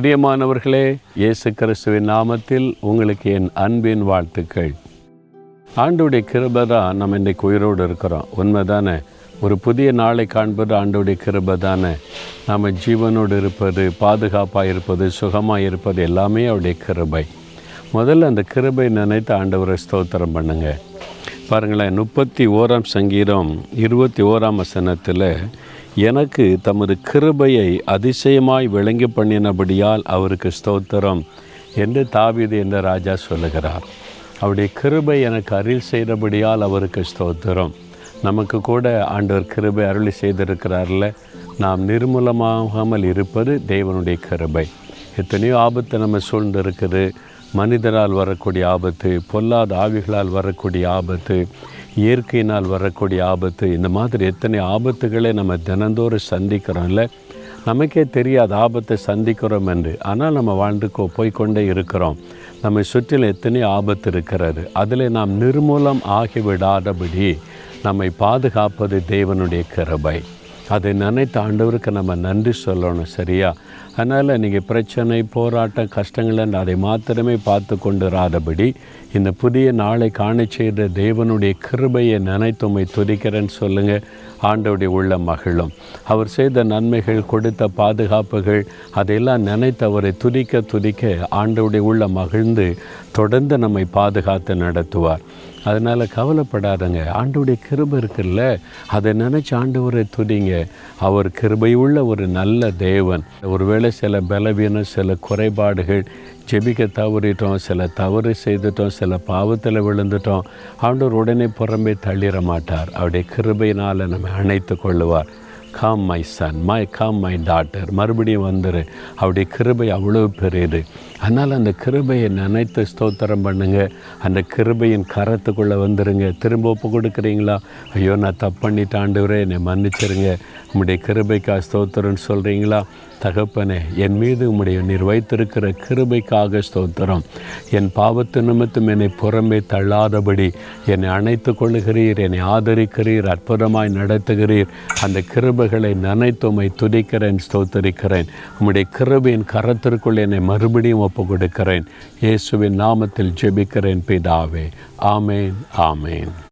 பிரியமானவர்களே இயேசு கிறிஸ்துவின் நாமத்தில் உங்களுக்கு என் அன்பின் வாழ்த்துக்கள். ஆண்டுடைய கிருபை தான் நம்ம இன்றைக்கு உயிரோடு இருக்கிறோம். உண்மைதானே? ஒரு புதிய நாளை காண்பது ஆண்டுடைய கிருபை தானே? நம்ம ஜீவனோடு இருப்பது பாதுகாப்பாக இருப்பது சுகமாக இருப்பது எல்லாமே அவருடைய கிருபை. முதல்ல அந்த கிருபை நினைத்து ஆண்டவரை ஸ்தோத்திரம் பண்ணுங்க. பாருங்களேன் முப்பத்தி ஓராம் சங்கீதம் இருபத்தி ஓராம் வசனத்தில் எனக்கு தமது கிருபையை அதிசயமாய் விளங்கி பண்ணினபடியால் அவருக்கு ஸ்தோத்திரம் என்று தாவீது என்ற ராஜா சொல்லுகிறார். அவருடைய கிருபை எனக்கு அருள் செய்தபடியால் அவருக்கு ஸ்தோத்திரம். நமக்கு கூட ஆண்டவர் கிருபை அருளி செய்திருக்கிறார்ல. நாம் நிர்மூலமாகாமல் இருப்பது தேவனுடைய கிருபை. எத்தனையோ ஆபத்து நம்ம சூழ்ந்து இருக்குது மனிதரால் வரக்கூடிய ஆபத்து பொல்லாத ஆவிகளால் வரக்கூடிய ஆபத்து இயற்கையினால் வரக்கூடிய ஆபத்து இந்த மாதிரி எத்தனை ஆபத்துகளை நம்ம தினந்தோறும் சந்திக்கிறோம்ல நமக்கே தெரியாத ஆபத்தை சந்திக்கிறோம் என்று. ஆனால் நம்ம வாழ்ந்துக்கோ போய்க்கொண்டே இருக்கிறோம். நம்மை சுற்றிலும் எத்தனை ஆபத்து இருக்கிறது. அதில் நாம் நிர்மூலம் ஆகிவிடாதபடி நம்மை பாதுகாப்பது தேவனுடைய கிருபை. அதை நினைத்த ஆண்டவருக்கு நம்ம நன்றி சொல்லணும் சரியா? அதனால் நீங்கள் பிரச்சனை போராட்டம் கஷ்டங்கள் அதை மாத்திரமே பார்த்து கொண்டிராதபடி இந்த புதிய நாளை காண செய்த தேவனுடைய கிருபையை நினைத்து துதிக்கிறேன்னு சொல்லுங்கள் ஆண்டவுடைய உள்ள மகிழும். அவர் செய்த நன்மைகள் கொடுத்த பாதுகாப்புகள் அதையெல்லாம் நினைத்து அவரை துதிக்க துதிக்க ஆண்டவுடைய உள்ள மகிழ்ந்து தொடர்ந்து நம்மை பாதுகாத்து நடத்துவார். அதனால் கவலைப்படாதங்க. ஆண்டுடைய கிருபை இருக்குல்ல? அதை நினச்சி ஆண்டவரை துடிங்க அவர் கிருபையுள்ள ஒரு நல்ல தேவன். ஒருவேளை சில பலவீனம் சில குறைபாடுகள் ஜெபிக்க தவறிட்டோம் சில தவறு செய்துட்டோம் சில பாவத்தில் விழுந்துட்டோம் ஆண்டவர் உடனே புறம்பே தள்ளிட மாட்டார். அவருடைய கிருபையினால் நம்ம அணைத்து கொள்ளுவார். Come my son my come my daughter மறுபடியும் வந்துரு. அவருடைய கிருபை அவ்வளோ பெரியது. அதனால் அந்த கிருபையை நினைத்து ஸ்தோத்திரம் பண்ணுங்கள் அந்த கிருபையின் கரத்துக்குள்ளே வந்துருங்க. திரும்ப ஒப்பு கொடுக்குறீங்களா? ஐயோ நான் தப்பு பண்ணிட்டாண்டு ஆண்டவரே. என்னை மன்னிச்சிருங்க. உங்களுடைய கிருபைக்கா ஸ்தோத்திரம்னு சொல்கிறீங்களா தகப்பனே என் மீது உம்முடைய நீர் வைத்திருக்கிற கிருபைக்காக ஸ்தோத்திரம். என் பாவத்து நிமித்தம் என்னை புறமே தள்ளாதபடி என்னை அணைத்து கொள்ளுகிறீர் என்னை ஆதரிக்கிறீர் அற்புதமாய் நடத்துகிறீர். அந்த கிருபைகளை நினைத்துமை துதிக்கிறேன் ஸ்தோத்தரிக்கிறேன். உம்முடைய கிருபையின் கரத்திற்குள் என்னை மறுபடியும் ஒப்பு கொடுக்கிறேன் இயேசுவின் நாமத்தில் ஜெபிக்கிறேன் பிதாவே. ஆமேன் ஆமேன்.